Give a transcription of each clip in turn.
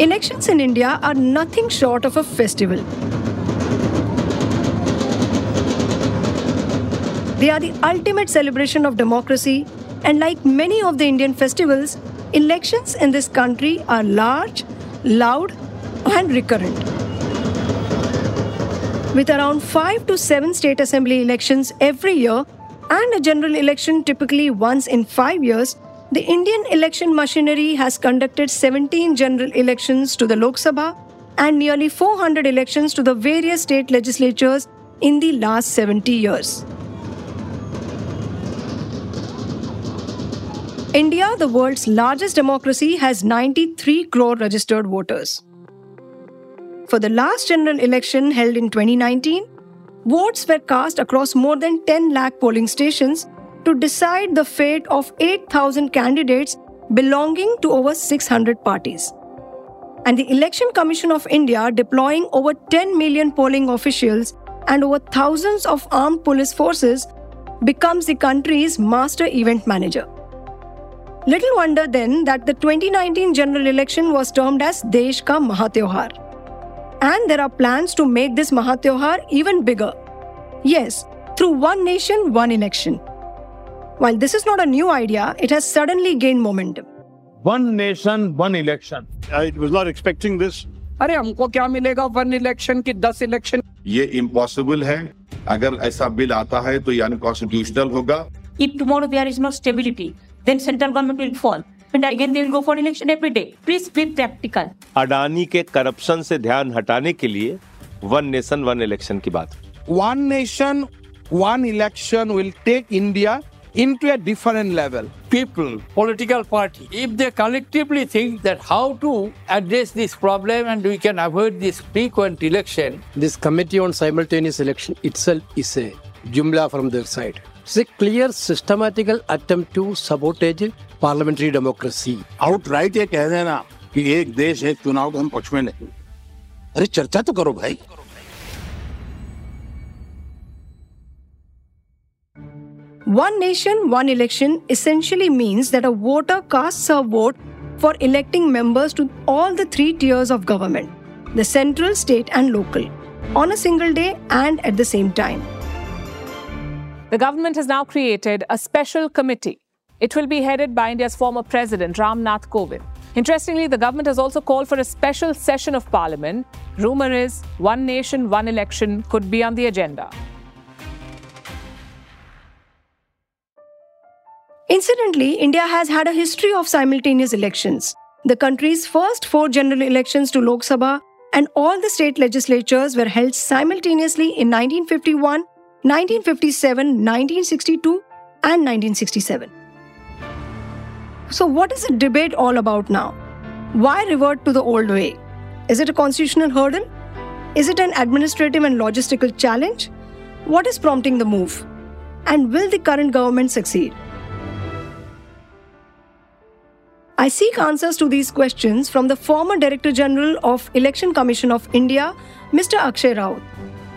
Elections in India are nothing short of a festival. They are the ultimate celebration of democracy, and like many of the Indian festivals, elections in this country are large, loud, and recurrent. With around 5 to 7 state assembly elections every year and a general election typically once in 5 years, the Indian election machinery has conducted 17 general elections to the Lok Sabha and nearly 400 elections to the various state legislatures in the last 70 years. India, the world's largest democracy, has 93 crore registered voters. For the last general election held in 2019, votes were cast across more than 10 lakh polling stations to decide the fate of 8,000 candidates belonging to over 600 parties. And the Election Commission of India, deploying over 10 million polling officials and over thousands of armed police forces, becomes the country's master event manager. Little wonder then that the 2019 general election was termed as Desh Ka Mahatyohar. And there are plans to make this Mahatyohar even bigger. Yes, through one nation, one election. While this is not a new idea, it has suddenly gained momentum. One nation, one election. I was not expecting this. अरे हमको क्या मिलेगा one election की दस election ये impossible है। अगर ऐसा बिल आता है तो यानी कॉन्स्टिट्यूशनल होगा। If tomorrow there is no stability then central government will fall and again they will go for election every day please be practical Adani के करप्शन से ध्यान हटाने के लिए वन नेशन वन इलेक्शन की बात। One nation one election will take India into a different level people, political party, if they collectively think that how to address this problem and we can avoid this frequent election, This committee on simultaneous election itself is a jumla from their side. It's a clear systematical attempt to sabotage parliamentary democracy. Outright ये कह देना कि एक देश एक चुनाव के हम पक्ष में नहीं अरे चर्चा तो करो भाई One nation, one election essentially means that a voter casts a vote for electing members to all the three tiers of government the central, state, and local on a single day and at the same time. The government has now created a special committee. It will be headed by India's former president, Ram Nath Kovind. Interestingly, the government has also called for a special session of parliament. Rumor is one nation, one election could be on the agenda. Incidentally, India has had a history of simultaneous elections. The country's first four general elections to Lok Sabha and all the state legislatures were held simultaneously in 1951, 1957, 1962, and 1967. So, what is the debate all about now? Why revert to the old way? Is it a constitutional hurdle? Is it an administrative and logistical challenge? What is prompting the move? And will the current government succeed? I seek answers to these questions from the former Director General of Election Commission of India, Mr. Akshay Rout.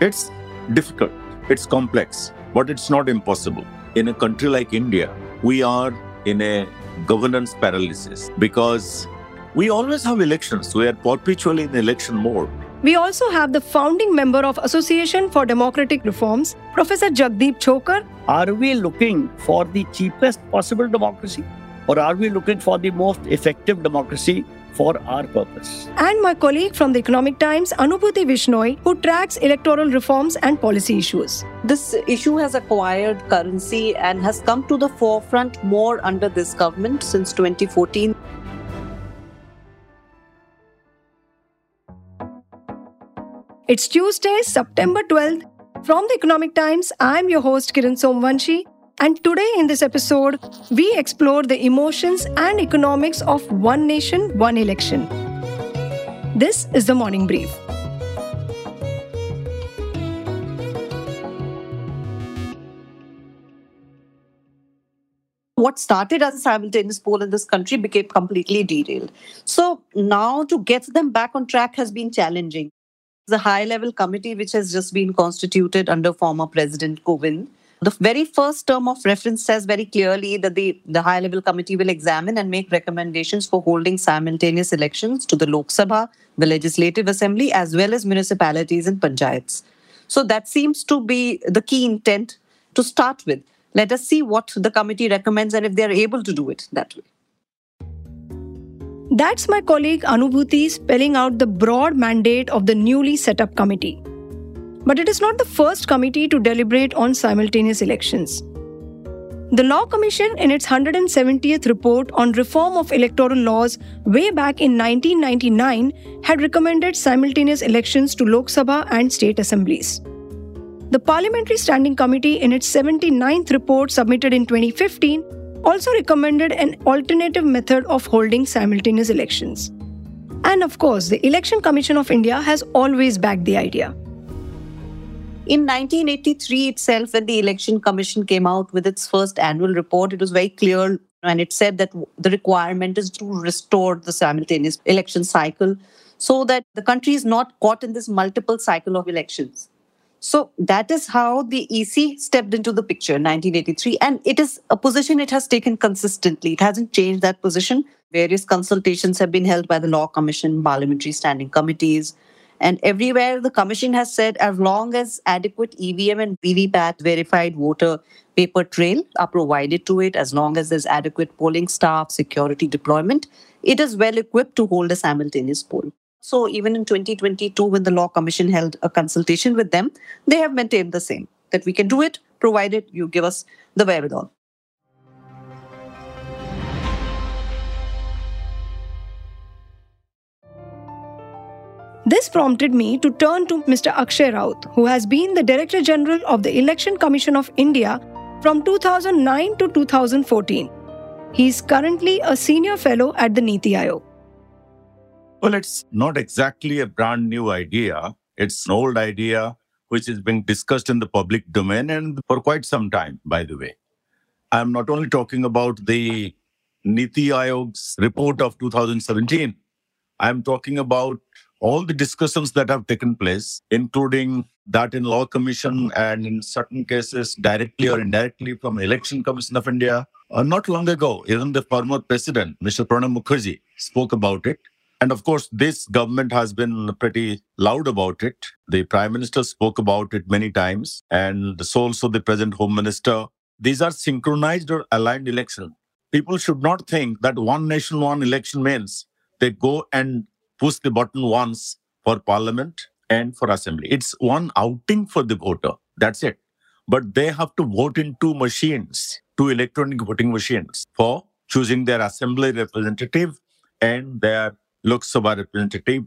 It's difficult, it's complex, but it's not impossible. In a country like India, we are in a governance paralysis because we always have elections. We are perpetually in election mode. We also have the founding member of Association for Democratic Reforms, Professor Jagdeep Chhokar, Are we looking for the cheapest possible democracy or are we looking for the most effective democracy for our purpose? and my colleague from the Economic Times, Anubhuti Vishnoi, who tracks electoral reforms and policy issues. This issue has acquired currency and has come to the forefront more under this government since 2014. It's Tuesday, September 12th. From the Economic Times, I'm your host Kiran Somvanshi. And today in this episode, we explore the emotions and economics of one nation, one election. This is the morning brief. What started as a simultaneous poll in this country became completely derailed. So now to get them back on track has been challenging. The high level committee, which has just been constituted under former President Kovind, The very first term of reference says very clearly that the, the high level committee will examine and make recommendations for holding simultaneous elections to the Lok Sabha, the Legislative Assembly, as well as municipalities and panchayats. So that seems to be the key intent to start with. Let us see what the committee recommends and if they are able to do it that way. That's my colleague Anubhuti spelling out the broad mandate of the newly set up committee. But it is not the first committee to deliberate on simultaneous elections. The Law Commission, in its 170th report on reform of electoral laws way back in 1999, had recommended simultaneous elections to Lok Sabha and state assemblies. The Parliamentary Standing Committee, in its 79th report submitted in 2015, also recommended an alternative method of holding simultaneous elections. And of course, the Election Commission of India has always backed the idea. In 1983 itself, when the Election Commission came out with its first annual report, it was very clear and it said that the requirement is to restore the simultaneous election cycle so that the country is not caught in this multiple cycle of elections. So that is how the EC stepped into the picture in 1983. And it is a position it has taken consistently. It hasn't changed that position. Various consultations have been held by the Law Commission, parliamentary standing committees, and everywhere the commission has said as long as adequate EVM and VVPAT verified voter paper trail are provided to it, as long as there's adequate polling staff, security deployment, it is well equipped to hold a simultaneous poll. So even in 2022, when the Law Commission held a consultation with them, they have maintained the same that we can do it provided you give us the wherewithal. This prompted me to turn to Mr. Akshay Rout, who has been the Director General of the Election Commission of India from 2009 to 2014. He is currently a senior fellow at the Niti Aayog. Well, it's not exactly a brand new idea. It's an old idea which is being discussed in the public domain and for quite some time, by the way. I'm not only talking about the Niti Aayog's report of 2017, I'm talking about all the discussions that have taken place, including that in Law Commission and in certain cases directly or indirectly from Election Commission of India. Uh, not long ago, even the former president, Mr. Pranab Mukherjee, spoke about it. And of course, this government has been pretty loud about it. The prime minister spoke about it many times, and so also the present home minister. These are synchronized or aligned elections. People should not think that one nation, one election means they go and push the button once for parliament and for assembly. It's one outing for the voter. That's it. But they have to vote in two machines, two electronic voting machines for choosing their assembly representative and their Lok Sabha representative,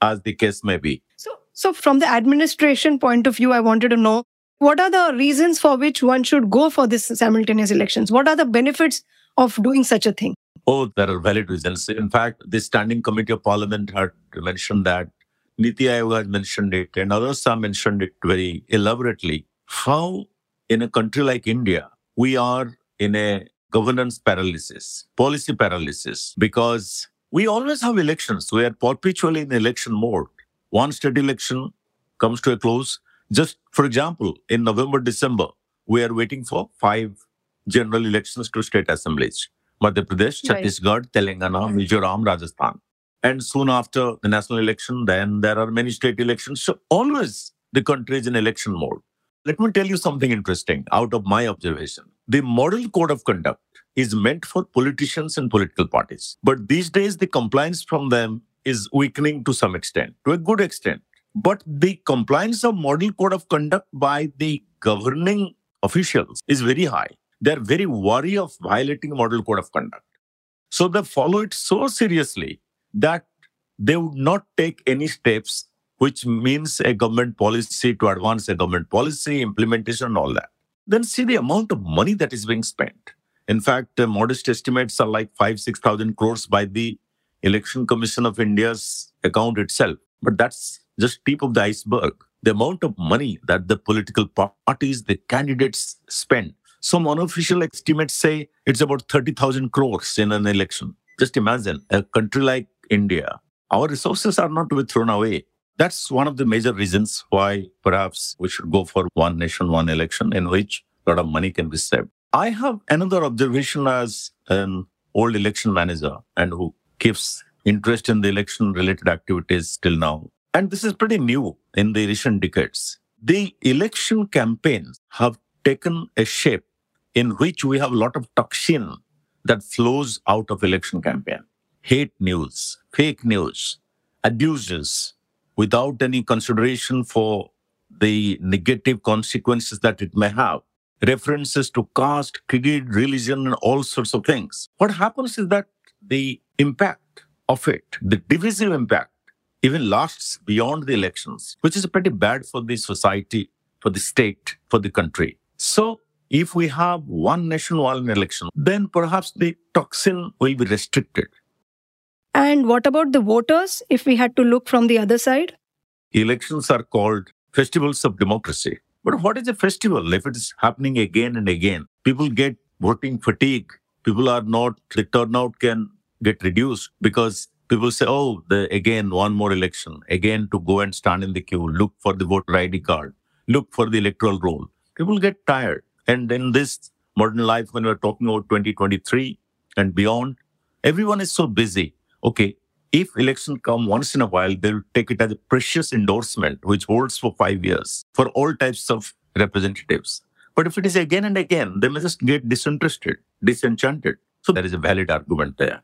as the case may be. So, so from the administration point of view, I wanted to know what are the reasons for which one should go for this simultaneous elections? What are the benefits of doing such a thing? Oh, there are valid reasons. In fact, the Standing Committee of Parliament had mentioned that. Niti Aayog has mentioned it, and others have mentioned it very elaborately. How, in a country like India, we are in a governance paralysis, policy paralysis, because we always have elections. We are perpetually in election mode. One state election comes to a close. Just for example, in November, December, we are waiting for five general elections to state assemblies. Madhya Pradesh, Right. Chhattisgarh, Telangana, hmm. Mizoram, Rajasthan. And soon after the national election, then there are many state elections. So always the country is in election mode. Let me tell you something interesting out of my observation. The model code of conduct is meant for politicians and political parties. But these days, the compliance from them is weakening to some extent, to a good extent. But the compliance of model code of conduct by the governing officials is very high. They're very wary of violating model code of conduct. So they follow it so seriously that they would not take any steps which means a government policy to advance a government policy, implementation, and all that. Then see the amount of money that is being spent. In fact, uh, modest estimates are like five, six thousand crores by the Election Commission of India's account itself. But that's just tip of the iceberg. The amount of money that the political parties, the candidates spend. Some unofficial estimates say it's about 30,000 crores in an election. Just imagine a country like India. Our resources are not to be thrown away. That's one of the major reasons why perhaps we should go for one nation, one election, in which a lot of money can be saved. I have another observation as an old election manager and who keeps interest in the election related activities till now. And this is pretty new in the recent decades. The election campaigns have taken a shape in which we have a lot of toxin that flows out of election campaign. Hate news, fake news, abuses without any consideration for the negative consequences that it may have. References to caste, creed, religion, and all sorts of things. What happens is that the impact of it, the divisive impact, even lasts beyond the elections, which is pretty bad for the society, for the state, for the country. So, if we have one national one election, then perhaps the toxin will be restricted. And what about the voters if we had to look from the other side? Elections are called festivals of democracy. But what is a festival if it is happening again and again? People get voting fatigue. People are not, the turnout can get reduced because people say, oh, the, again, one more election, again to go and stand in the queue, look for the voter ID card, look for the electoral roll. People get tired. And in this modern life, when we're talking about 2023 and beyond, everyone is so busy. Okay, if election come once in a while, they'll take it as a precious endorsement, which holds for five years for all types of representatives. But if it is again and again, they may just get disinterested, disenchanted. So there is a valid argument there.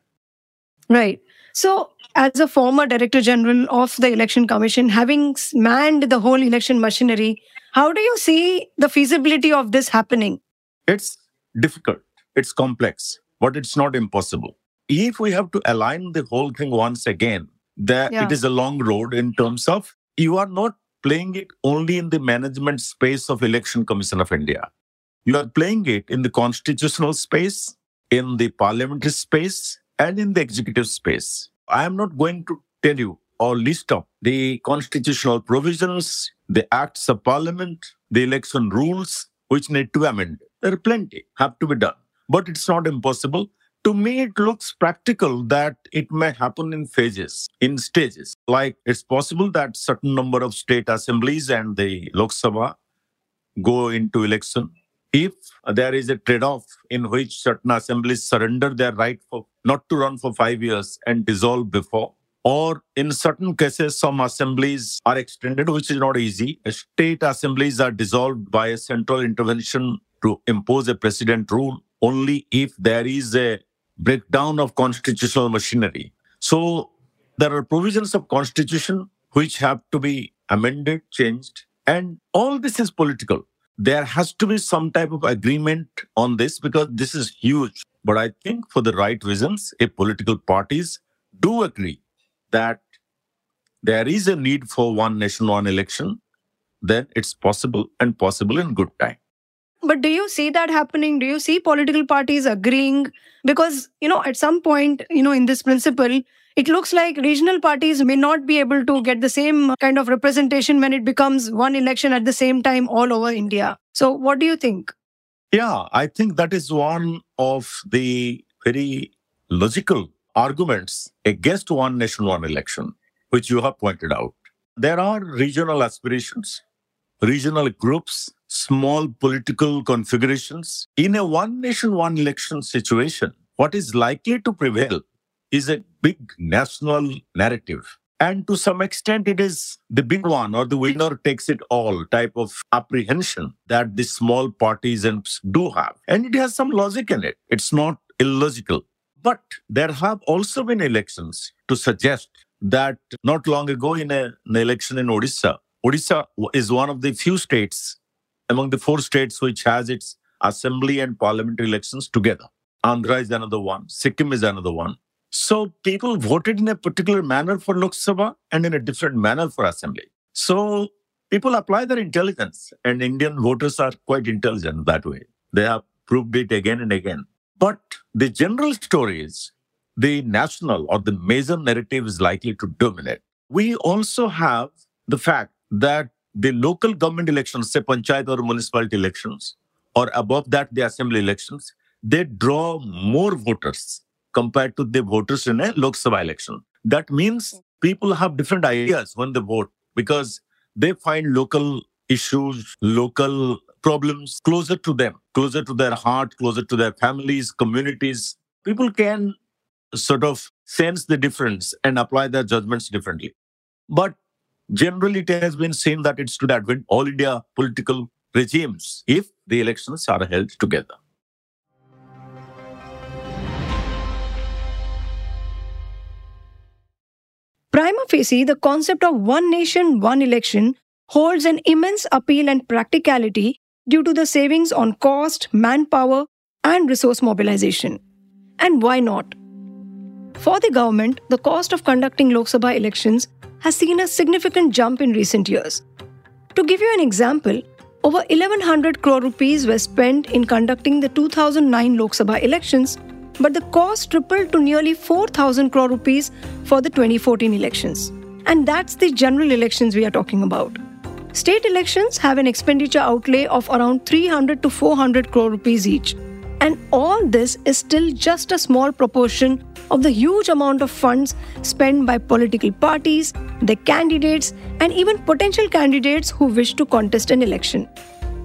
Right. So, as a former Director General of the Election Commission, having manned the whole election machinery, how do you see the feasibility of this happening? It's difficult, it's complex, but it's not impossible. If we have to align the whole thing once again, that Yeah. it is a long road in terms of you are not playing it only in the management space of Election Commission of India. You are playing it in the constitutional space, in the parliamentary space, and in the executive space. I am not going to tell you or list up the constitutional provisions, the acts of parliament, the election rules which need to be amended. There are plenty have to be done, but it's not impossible. To me, it looks practical that it may happen in phases, in stages. Like it's possible that certain number of state assemblies and the Lok Sabha go into election. If there is a trade-off in which certain assemblies surrender their right for not to run for five years and dissolve before, or in certain cases, some assemblies are extended, which is not easy. State assemblies are dissolved by a central intervention to impose a president rule only if there is a breakdown of constitutional machinery. So there are provisions of constitution which have to be amended, changed, and all this is political. There has to be some type of agreement on this because this is huge. But I think for the right reasons, if political parties do agree that there is a need for one nation, one election, then it's possible and possible in good time. But do you see that happening? Do you see political parties agreeing? Because, you know, at some point, you know, in this principle, it looks like regional parties may not be able to get the same kind of representation when it becomes one election at the same time all over India. So, what do you think? Yeah, I think that is one of the very logical arguments against one nation, one election, which you have pointed out. There are regional aspirations, regional groups, small political configurations. In a one nation, one election situation, what is likely to prevail is a big national narrative. And to some extent, it is the big one or the winner takes it all type of apprehension that the small parties and do have. And it has some logic in it. It's not illogical. But there have also been elections to suggest that not long ago in a, an election in Odisha, Odisha is one of the few states among the four states which has its assembly and parliamentary elections together. Andhra is another one, Sikkim is another one. So people voted in a particular manner for Lok Sabha and in a different manner for assembly. So people apply their intelligence, and Indian voters are quite intelligent that way. They have proved it again and again. But the general stories, the national or the major narrative is likely to dominate. We also have the fact that the local government elections, say panchayat or municipality elections, or above that, the assembly elections, they draw more voters compared to the voters in a Lok Sabha election. That means people have different ideas when they vote because they find local issues, local problems closer to them, closer to their heart, closer to their families, communities. People can sort of sense the difference and apply their judgments differently. But generally, it has been seen that it's to the advantage all India political regimes if the elections are held together. Prima facie, the concept of one nation, one election holds an immense appeal and practicality due to the savings on cost, manpower, and resource mobilization. And why not? For the government, the cost of conducting Lok Sabha elections has seen a significant jump in recent years. To give you an example, over 1100 crore rupees were spent in conducting the 2009 Lok Sabha elections, but the cost tripled to nearly 4000 crore rupees for the 2014 elections. And that's the general elections we are talking about. State elections have an expenditure outlay of around 300 to 400 crore rupees each. And all this is still just a small proportion of the huge amount of funds spent by political parties, their candidates, and even potential candidates who wish to contest an election.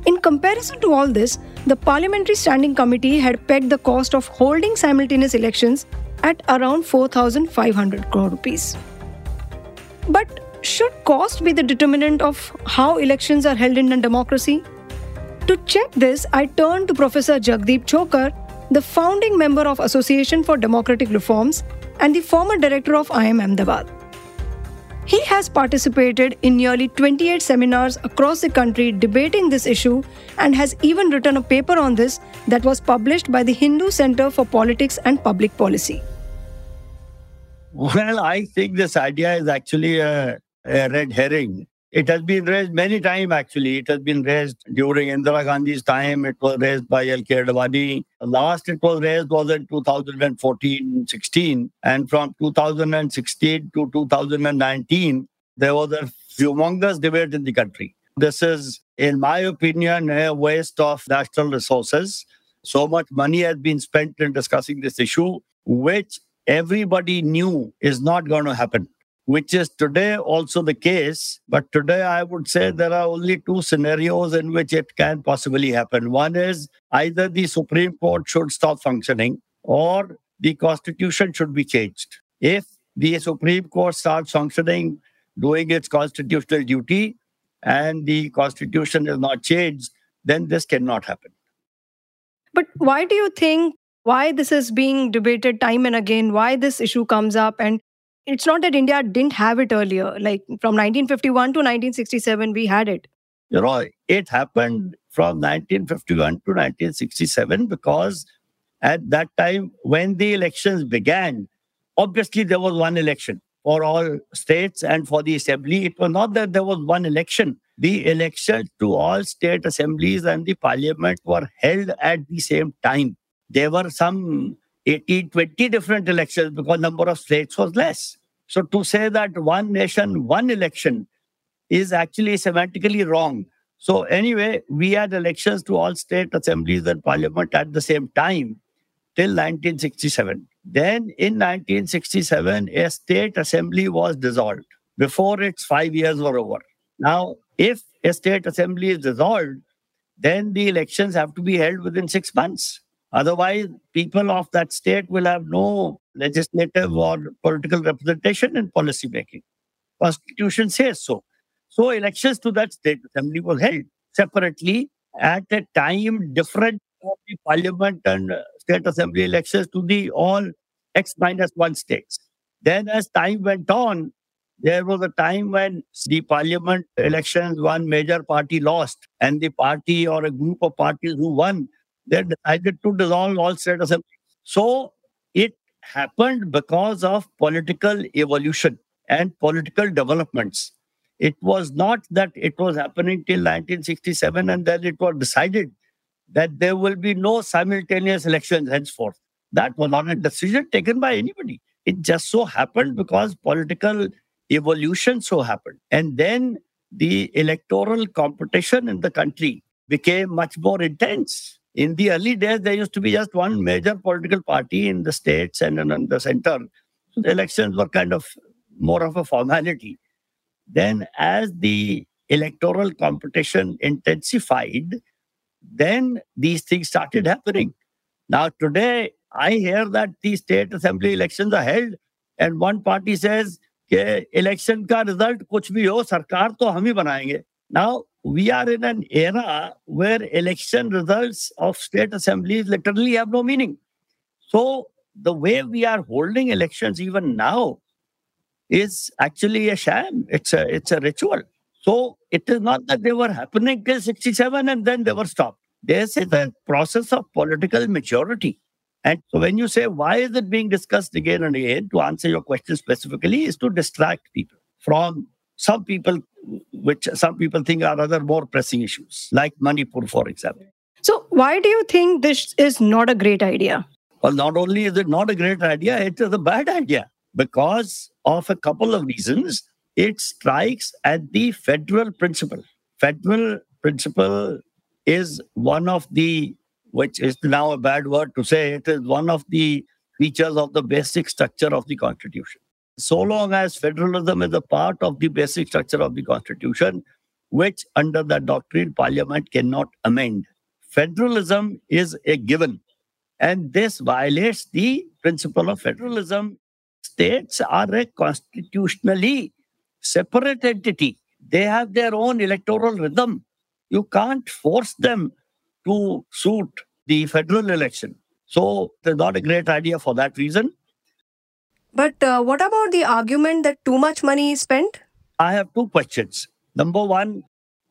In comparison to all this, the Parliamentary Standing Committee had pegged the cost of holding simultaneous elections at around 4,500 crore rupees. But should cost be the determinant of how elections are held in a democracy? To check this, I turn to Professor Jagdeep Chhokar, the founding member of Association for Democratic Reforms and the former director of IIM Ahmedabad. He has participated in nearly 28 seminars across the country debating this issue and has even written a paper on this that was published by the Hindu Center for Politics and Public Policy. Well, I think this idea is actually a, a red herring. It has been raised many times, actually. It has been raised during Indira Gandhi's time. It was raised by L.K. Advani. Last it was raised was in 2014-16. And from 2016 to 2019, there was a humongous debate in the country. This is, in my opinion, a waste of national resources. So much money has been spent in discussing this issue, which everybody knew is not going to happen which is today also the case. But today, I would say there are only two scenarios in which it can possibly happen. One is either the Supreme Court should stop functioning or the Constitution should be changed. If the Supreme Court starts functioning, doing its constitutional duty, and the Constitution is not changed, then this cannot happen. But why do you think why this is being debated time and again, why this issue comes up, and it's not that India didn't have it earlier. Like from 1951 to 1967, we had it. You know, it happened from 1951 to 1967 because at that time, when the elections began, obviously there was one election for all states and for the assembly. It was not that there was one election. The elections to all state assemblies and the parliament were held at the same time. There were some 18, 20 different elections because number of states was less. So to say that one nation, one election is actually semantically wrong. So anyway, we had elections to all state assemblies and parliament at the same time till 1967. Then in 1967, a state assembly was dissolved before its five years were over. Now, if a state assembly is dissolved, then the elections have to be held within six months. Otherwise, people of that state will have no legislative hmm. or political representation in policy making. Constitution says so. So elections to that state assembly was held separately at a time different from the parliament and uh, state assembly elections to the all X minus one states. Then as time went on, there was a time when the parliament elections, one major party lost, and the party or a group of parties who won they decided to dissolve all state assemblies. So it happened because of political evolution and political developments. It was not that it was happening till 1967 and then it was decided that there will be no simultaneous elections henceforth. That was not a decision taken by anybody. It just so happened because political evolution so happened. And then the electoral competition in the country became much more intense in the early days, there used to be just one major political party in the states and in the center. So the elections were kind of more of a formality. Then, as the electoral competition intensified, then these things started happening. Now, today, I hear that the state assembly elections are held, and one party says, कि election का result कुछ भी हो सरकार तो हम ही बनाएंगे now we are in an era where election results of state assemblies literally have no meaning. So the way we are holding elections even now is actually a sham. It's a it's a ritual. So it is not that they were happening till 67 and then they were stopped. This is a process of political maturity and so when you say why is it being discussed again and again, to answer your question specifically, is to distract people from some people, which some people think are other more pressing issues, like Manipur, for example. So why do you think this is not a great idea? Well, not only is it not a great idea, it is a bad idea because of a couple of reasons. It strikes at the federal principle. Federal principle is one of the which is now a bad word to say, it is one of the features of the basic structure of the Constitution. So long as federalism is a part of the basic structure of the Constitution, which under that doctrine Parliament cannot amend. Federalism is a given, and this violates the principle of federalism. States are a constitutionally separate entity. They have their own electoral rhythm. You can't force them to suit the federal election. So it's not a great idea for that reason. But uh, what about the argument that too much money is spent? I have two questions. Number one,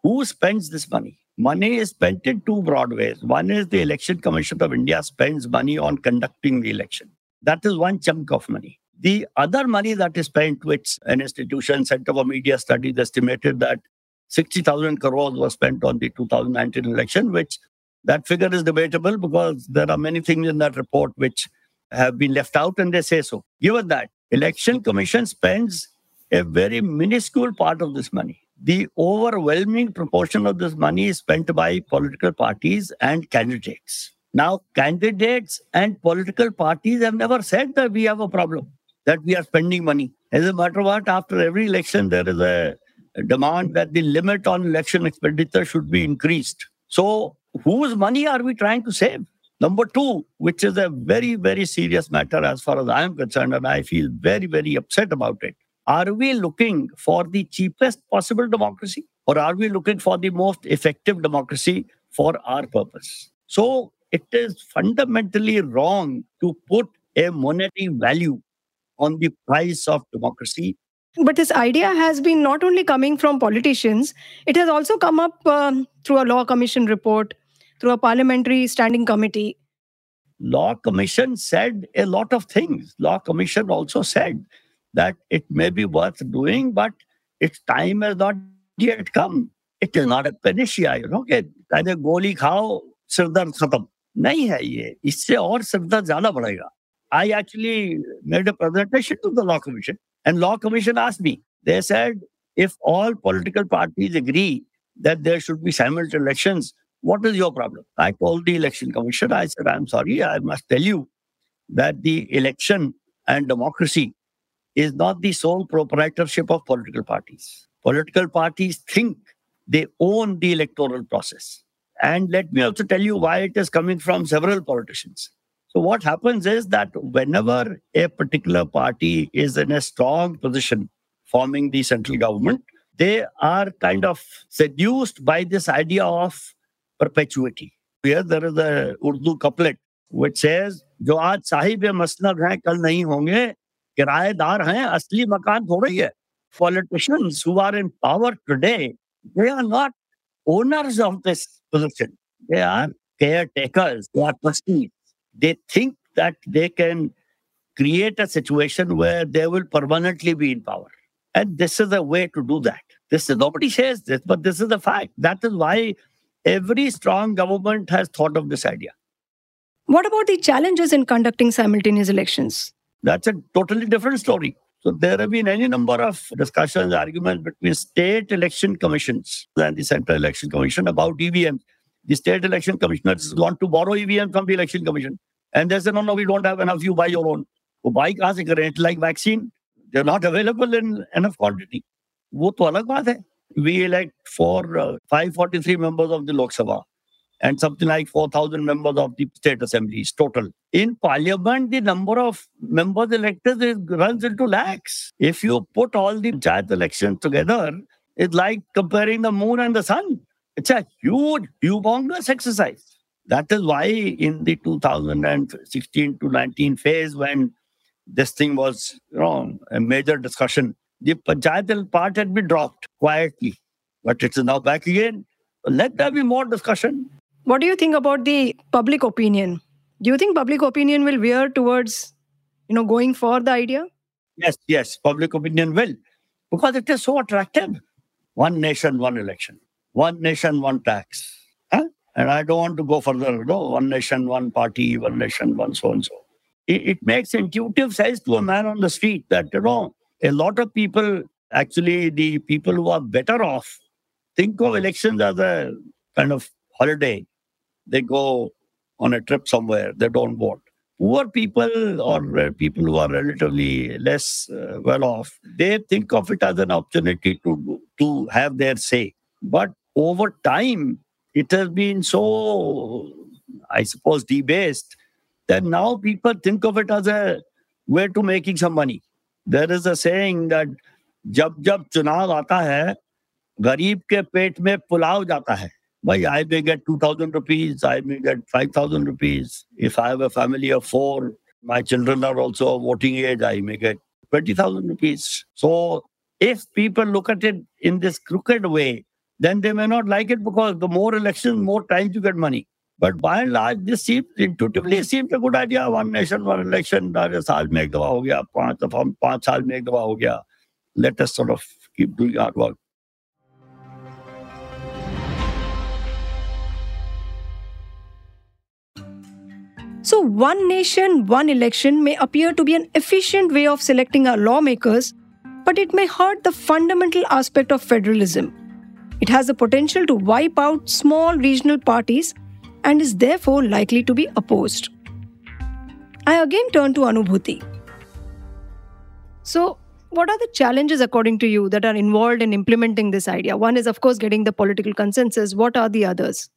who spends this money? Money is spent in two broad ways. One is the Election Commission of India spends money on conducting the election. That is one chunk of money. The other money that is spent, which an institution, Center for Media Studies, estimated that 60,000 crores was spent on the 2019 election, which that figure is debatable because there are many things in that report which have been left out and they say so. Given that, Election Commission spends a very minuscule part of this money. The overwhelming proportion of this money is spent by political parties and candidates. Now, candidates and political parties have never said that we have a problem, that we are spending money. As a matter of fact, after every election, there is a demand that the limit on election expenditure should be increased. So, whose money are we trying to save? Number two, which is a very, very serious matter as far as I am concerned, and I feel very, very upset about it. Are we looking for the cheapest possible democracy, or are we looking for the most effective democracy for our purpose? So it is fundamentally wrong to put a monetary value on the price of democracy. But this idea has been not only coming from politicians, it has also come up um, through a law commission report through a parliamentary standing committee? Law Commission said a lot of things. Law Commission also said that it may be worth doing, but its time has not yet come. It is not a panacea, you know, कि कहते गोली खाओ सिरदर्द खत्म नहीं है ये इससे और सिरदर्द ज्यादा बढ़ेगा I actually made a presentation to the Law Commission, and Law Commission asked me. They said, if all political parties agree that there should be simultaneous elections, what is your problem? I called the election commission, I said, I'm sorry, I must tell you that the election and democracy is not the sole proprietorship of political parties. Political parties think they own the electoral process. And let me also tell you why it is coming from several politicians. So, what happens is that whenever a particular party is in a strong position forming the central government, they are kind of seduced by this idea of perpetuity. Here there is a Urdu couplet which says, जो आज साहिब मसनद हैं कल नहीं होंगे किराएदार हैं असली मकान थोड़े ही है politicians who are in power today they are not owners of this position they are caretakers they are trustees they think that they can create a situation where they will permanently be in power and this is a way to do that this is nobody says this but this is the fact that is why Every strong government has thought of this idea. What about the challenges in conducting simultaneous elections? That's a totally different story. So there have been any number of discussions, arguments between state election commissions and the central election commission about EVM. The state election commissioners want to borrow EVM from the election commission. And they say, no, no, we don't have enough, you buy your own. वो buy कहाँ से करें like vaccine they're not available in enough quantity वो तो अलग बात है we elect for uh, 543 members of the Lok Sabha. and something like 4,000 members of the state assemblies total. In parliament, the number of members elected is, runs into lakhs. If you put all the panchayat elections together, it's like comparing the moon and the sun. It's a huge, humongous exercise. That is why in the 2016 to 19 phase, when this thing was you know, a major discussion, the panchayat part had been dropped quietly. But it's now back again. Let there be more discussion. What do you think about the public opinion? Do you think public opinion will veer towards, you know, going for the idea? Yes, yes, public opinion will. Because it is so attractive. One nation, one election. One nation, one tax. Huh? And I don't want to go further. No, one nation, one party, one nation, one so and so. It, it makes intuitive sense to a man on the street that, you know, a lot of people, actually, the people who are better off, think of elections as a kind of holiday. They go on a trip somewhere, they don't vote. Poor people or uh, people who are relatively less uh, well off, they think of it as an opportunity to, to have their say. But over time, it has been so, I suppose, debased that now people think of it as a way to making some money. There is a saying that जब जब चुनाव आता है गरीब के पेट में पुलाव जाता है भाई I may get 2000 rupees, I may get 5000 rupees. If I have a family of four, my children are also of voting age, I may get 20,000 rupees. So if people look at it in this crooked way, then they may not like it because the more elections, more times you get money. But by and large, this seems intuitively seems a good idea. One nation, one election. अरे साल में एक दफा हो गया पांच दफा पांच साल में एक दफा हो गया Let us sort of keep doing our work. So, one nation, one election may appear to be an efficient way of selecting our lawmakers, but it may hurt the fundamental aspect of federalism. It has the potential to wipe out small regional parties and is therefore likely to be opposed. I again turn to Anubhuti. So, what are the challenges, according to you, that are involved in implementing this idea? One is, of course, getting the political consensus. What are the others?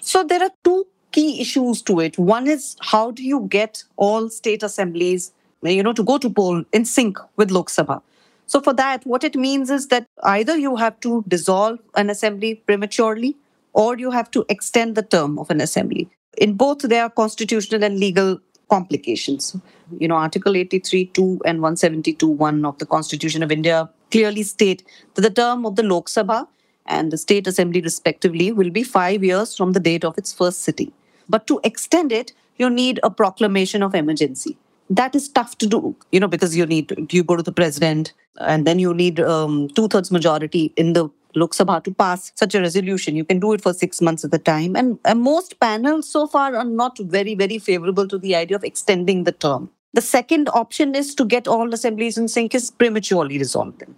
So, there are two key issues to it. One is how do you get all state assemblies, you know, to go to poll in sync with Lok Sabha? So, for that, what it means is that either you have to dissolve an assembly prematurely or you have to extend the term of an assembly. In both, there are constitutional and legal complications. You know, Article 83 2 and 172 1 of the Constitution of India clearly state that the term of the Lok Sabha and the State Assembly, respectively, will be five years from the date of its first sitting. But to extend it, you need a proclamation of emergency. That is tough to do, you know, because you need you go to the president and then you need um, two thirds majority in the Lok Sabha to pass such a resolution. You can do it for six months at a time. And, and most panels so far are not very, very favorable to the idea of extending the term. The second option is to get all assemblies in sync is prematurely resolve them.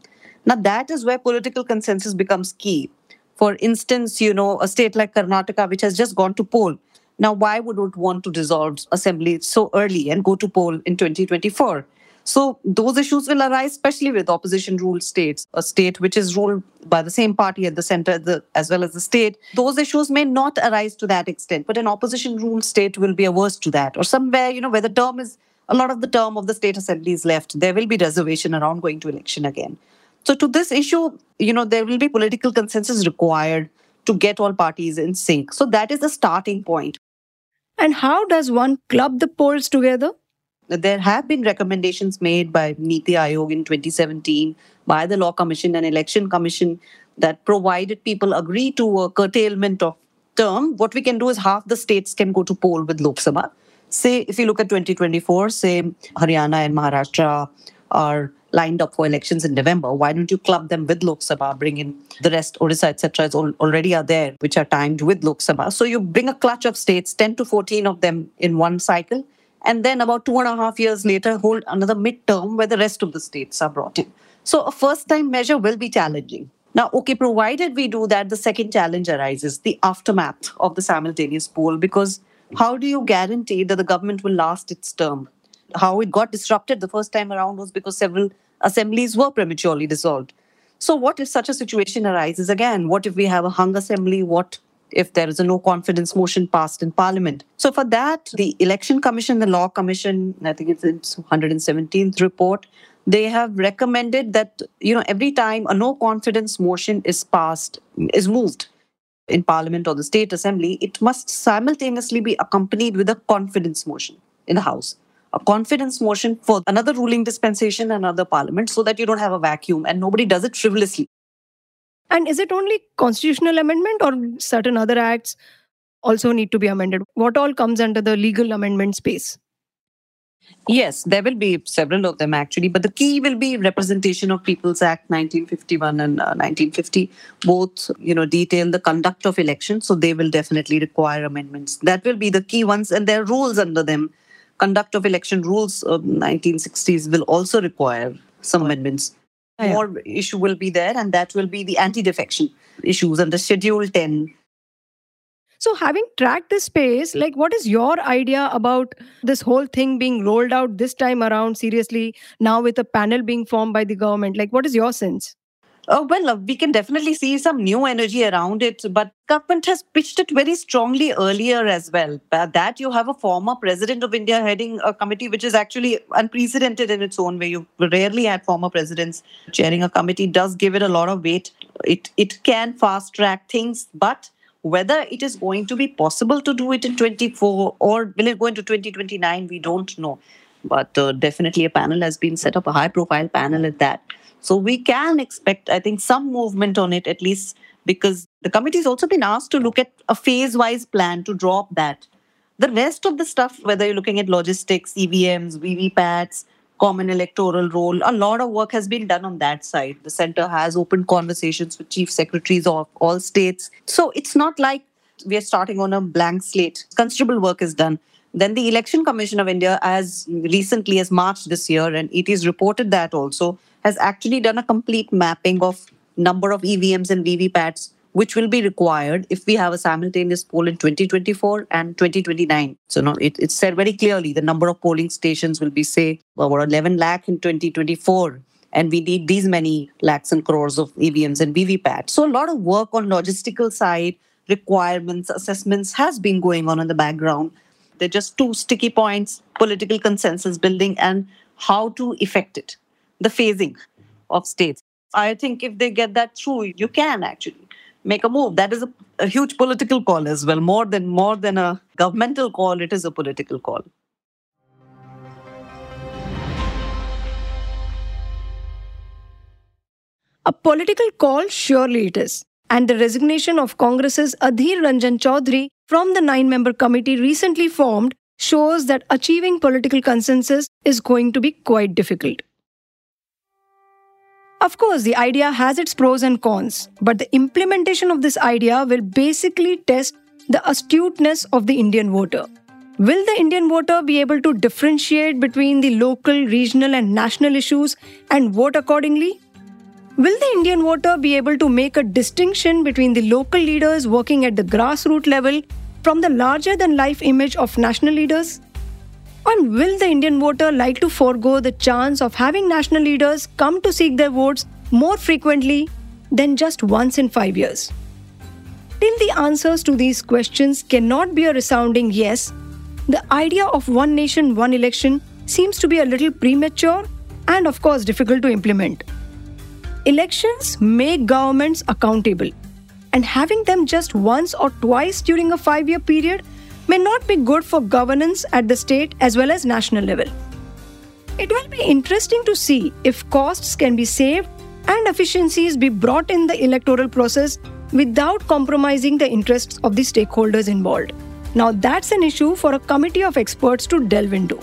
Now, that is where political consensus becomes key. For instance, you know, a state like Karnataka, which has just gone to poll, now, why would it want to dissolve assembly so early and go to poll in 2024? So those issues will arise, especially with opposition ruled states, a state which is ruled by the same party at the center the, as well as the state. Those issues may not arise to that extent, but an opposition ruled state will be averse to that. Or somewhere, you know, where the term is a lot of the term of the state assembly is left, there will be reservation around going to election again. So to this issue, you know, there will be political consensus required to get all parties in sync. So that is the starting point. And how does one club the polls together? There have been recommendations made by Niti Aayog in 2017, by the Law Commission and Election Commission that provided people agree to a curtailment of term, what we can do is half the states can go to poll with Lok Sabha. Say, if you look at 2024, say Haryana and Maharashtra are lined up for elections in November. Why don't you club them with Lok Sabha, bring in the rest, Odisha, etc., already are there, which are timed with Lok Sabha. So you bring a clutch of states, 10 to 14 of them in one cycle, and then about two and a half years later, hold another midterm where the rest of the states are brought in. So a first time measure will be challenging. Now, okay, provided we do that, the second challenge arises the aftermath of the simultaneous poll, because how do you guarantee that the government will last its term? How it got disrupted the first time around was because several assemblies were prematurely dissolved. So, what if such a situation arises again? What if we have a hung assembly? What if there is a no confidence motion passed in parliament. So for that, the election commission, the law commission, I think it's its 117th report, they have recommended that, you know, every time a no confidence motion is passed, is moved in parliament or the state assembly, it must simultaneously be accompanied with a confidence motion in the house. A confidence motion for another ruling dispensation, another parliament, so that you don't have a vacuum and nobody does it frivolously. And is it only constitutional amendment or certain other acts also need to be amended? What all comes under the legal amendment space? Yes, there will be several of them actually, but the key will be Representation of People's Act 1951 and uh, 1950. Both, you know, detail the conduct of elections, so they will definitely require amendments. That will be the key ones, and there are rules under them. Conduct of election rules of 1960s will also require some amendments. Yeah. More issue will be there, and that will be the anti-defection issues and the Schedule 10 So, having tracked this space, like what is your idea about this whole thing being rolled out this time around seriously now with a panel being formed by the government? Like, what is your sense? Oh, well, uh, we can definitely see some new energy around it, but government has pitched it very strongly earlier as well. Uh, that you have a former president of India heading a committee which is actually unprecedented in its own way. You rarely had former presidents chairing a committee does give it a lot of weight. It it can fast track things, but whether it is going to be possible to do it in 24 or will it go into 2029, we don't know. But uh, definitely a panel has been set up, a high profile panel at that. So we can expect, I think, some movement on it at least because the committee has also been asked to look at a phase wise plan to drop that. The rest of the stuff, whether you're looking at logistics, EVMs, VVPATs, common electoral roll, a lot of work has been done on that side. The center has opened conversations with chief secretaries of all states. So it's not like we are starting on a blank slate. Considerable work is done. Then the Election Commission of India, as recently as March this year, and it is reported that also, has actually done a complete mapping of number of EVMs and VVPATs which will be required if we have a simultaneous poll in 2024 and 2029. So now it, it's said very clearly the number of polling stations will be, say, about 11 lakh in 2024. And we need these many lakhs and crores of EVMs and VVPAT. So a lot of work on logistical side, requirements, assessments has been going on in the background. They're just two sticky points, political consensus building and how to effect it, the phasing of states. I think if they get that through, you can actually make a move. That is a, a huge political call as well. More than more than a governmental call, it is a political call. A political call, surely it is. And the resignation of Congress's Adhir Ranjan Chowdhury from the nine member committee recently formed shows that achieving political consensus is going to be quite difficult. Of course, the idea has its pros and cons, but the implementation of this idea will basically test the astuteness of the Indian voter. Will the Indian voter be able to differentiate between the local, regional, and national issues and vote accordingly? Will the Indian voter be able to make a distinction between the local leaders working at the grassroots level from the larger than life image of national leaders? And will the Indian voter like to forego the chance of having national leaders come to seek their votes more frequently than just once in five years? Till the answers to these questions cannot be a resounding yes, the idea of one nation, one election seems to be a little premature and, of course, difficult to implement. Elections make governments accountable, and having them just once or twice during a five year period may not be good for governance at the state as well as national level. It will be interesting to see if costs can be saved and efficiencies be brought in the electoral process without compromising the interests of the stakeholders involved. Now, that's an issue for a committee of experts to delve into.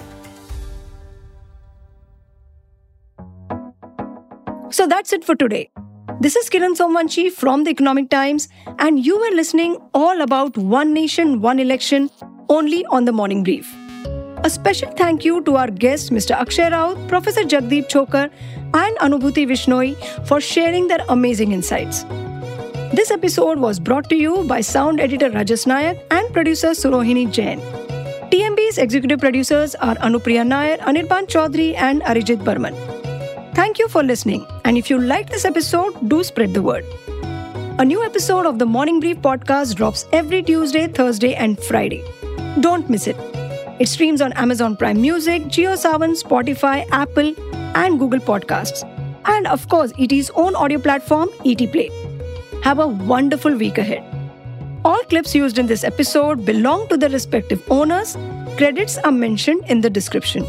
So, that's it for today. This is Kiran Somvanshi from the Economic Times, and you were listening all about One Nation, One Election only on the Morning Brief. A special thank you to our guests, Mr. Akshay Rout, Professor Jagdeep Chhokar, and Anubhuti Vishnoi for sharing their amazing insights. This episode was brought to you by sound editor Rajas Nayak and producer Surohini Jain. TMB's executive producers are Anupriya Nair, Anirban Chaudhary, and Arijit Burman. Thank you for listening, and if you liked this episode, do spread the word. A new episode of the Morning Brief podcast drops every Tuesday, Thursday, and Friday. Don't miss it. It streams on Amazon Prime Music, JioSaavn, Spotify, Apple, and Google Podcasts. And of course, ET's own audio platform, ET Play. Have a wonderful week ahead. All clips used in this episode belong to their respective owners. Credits are mentioned in the description.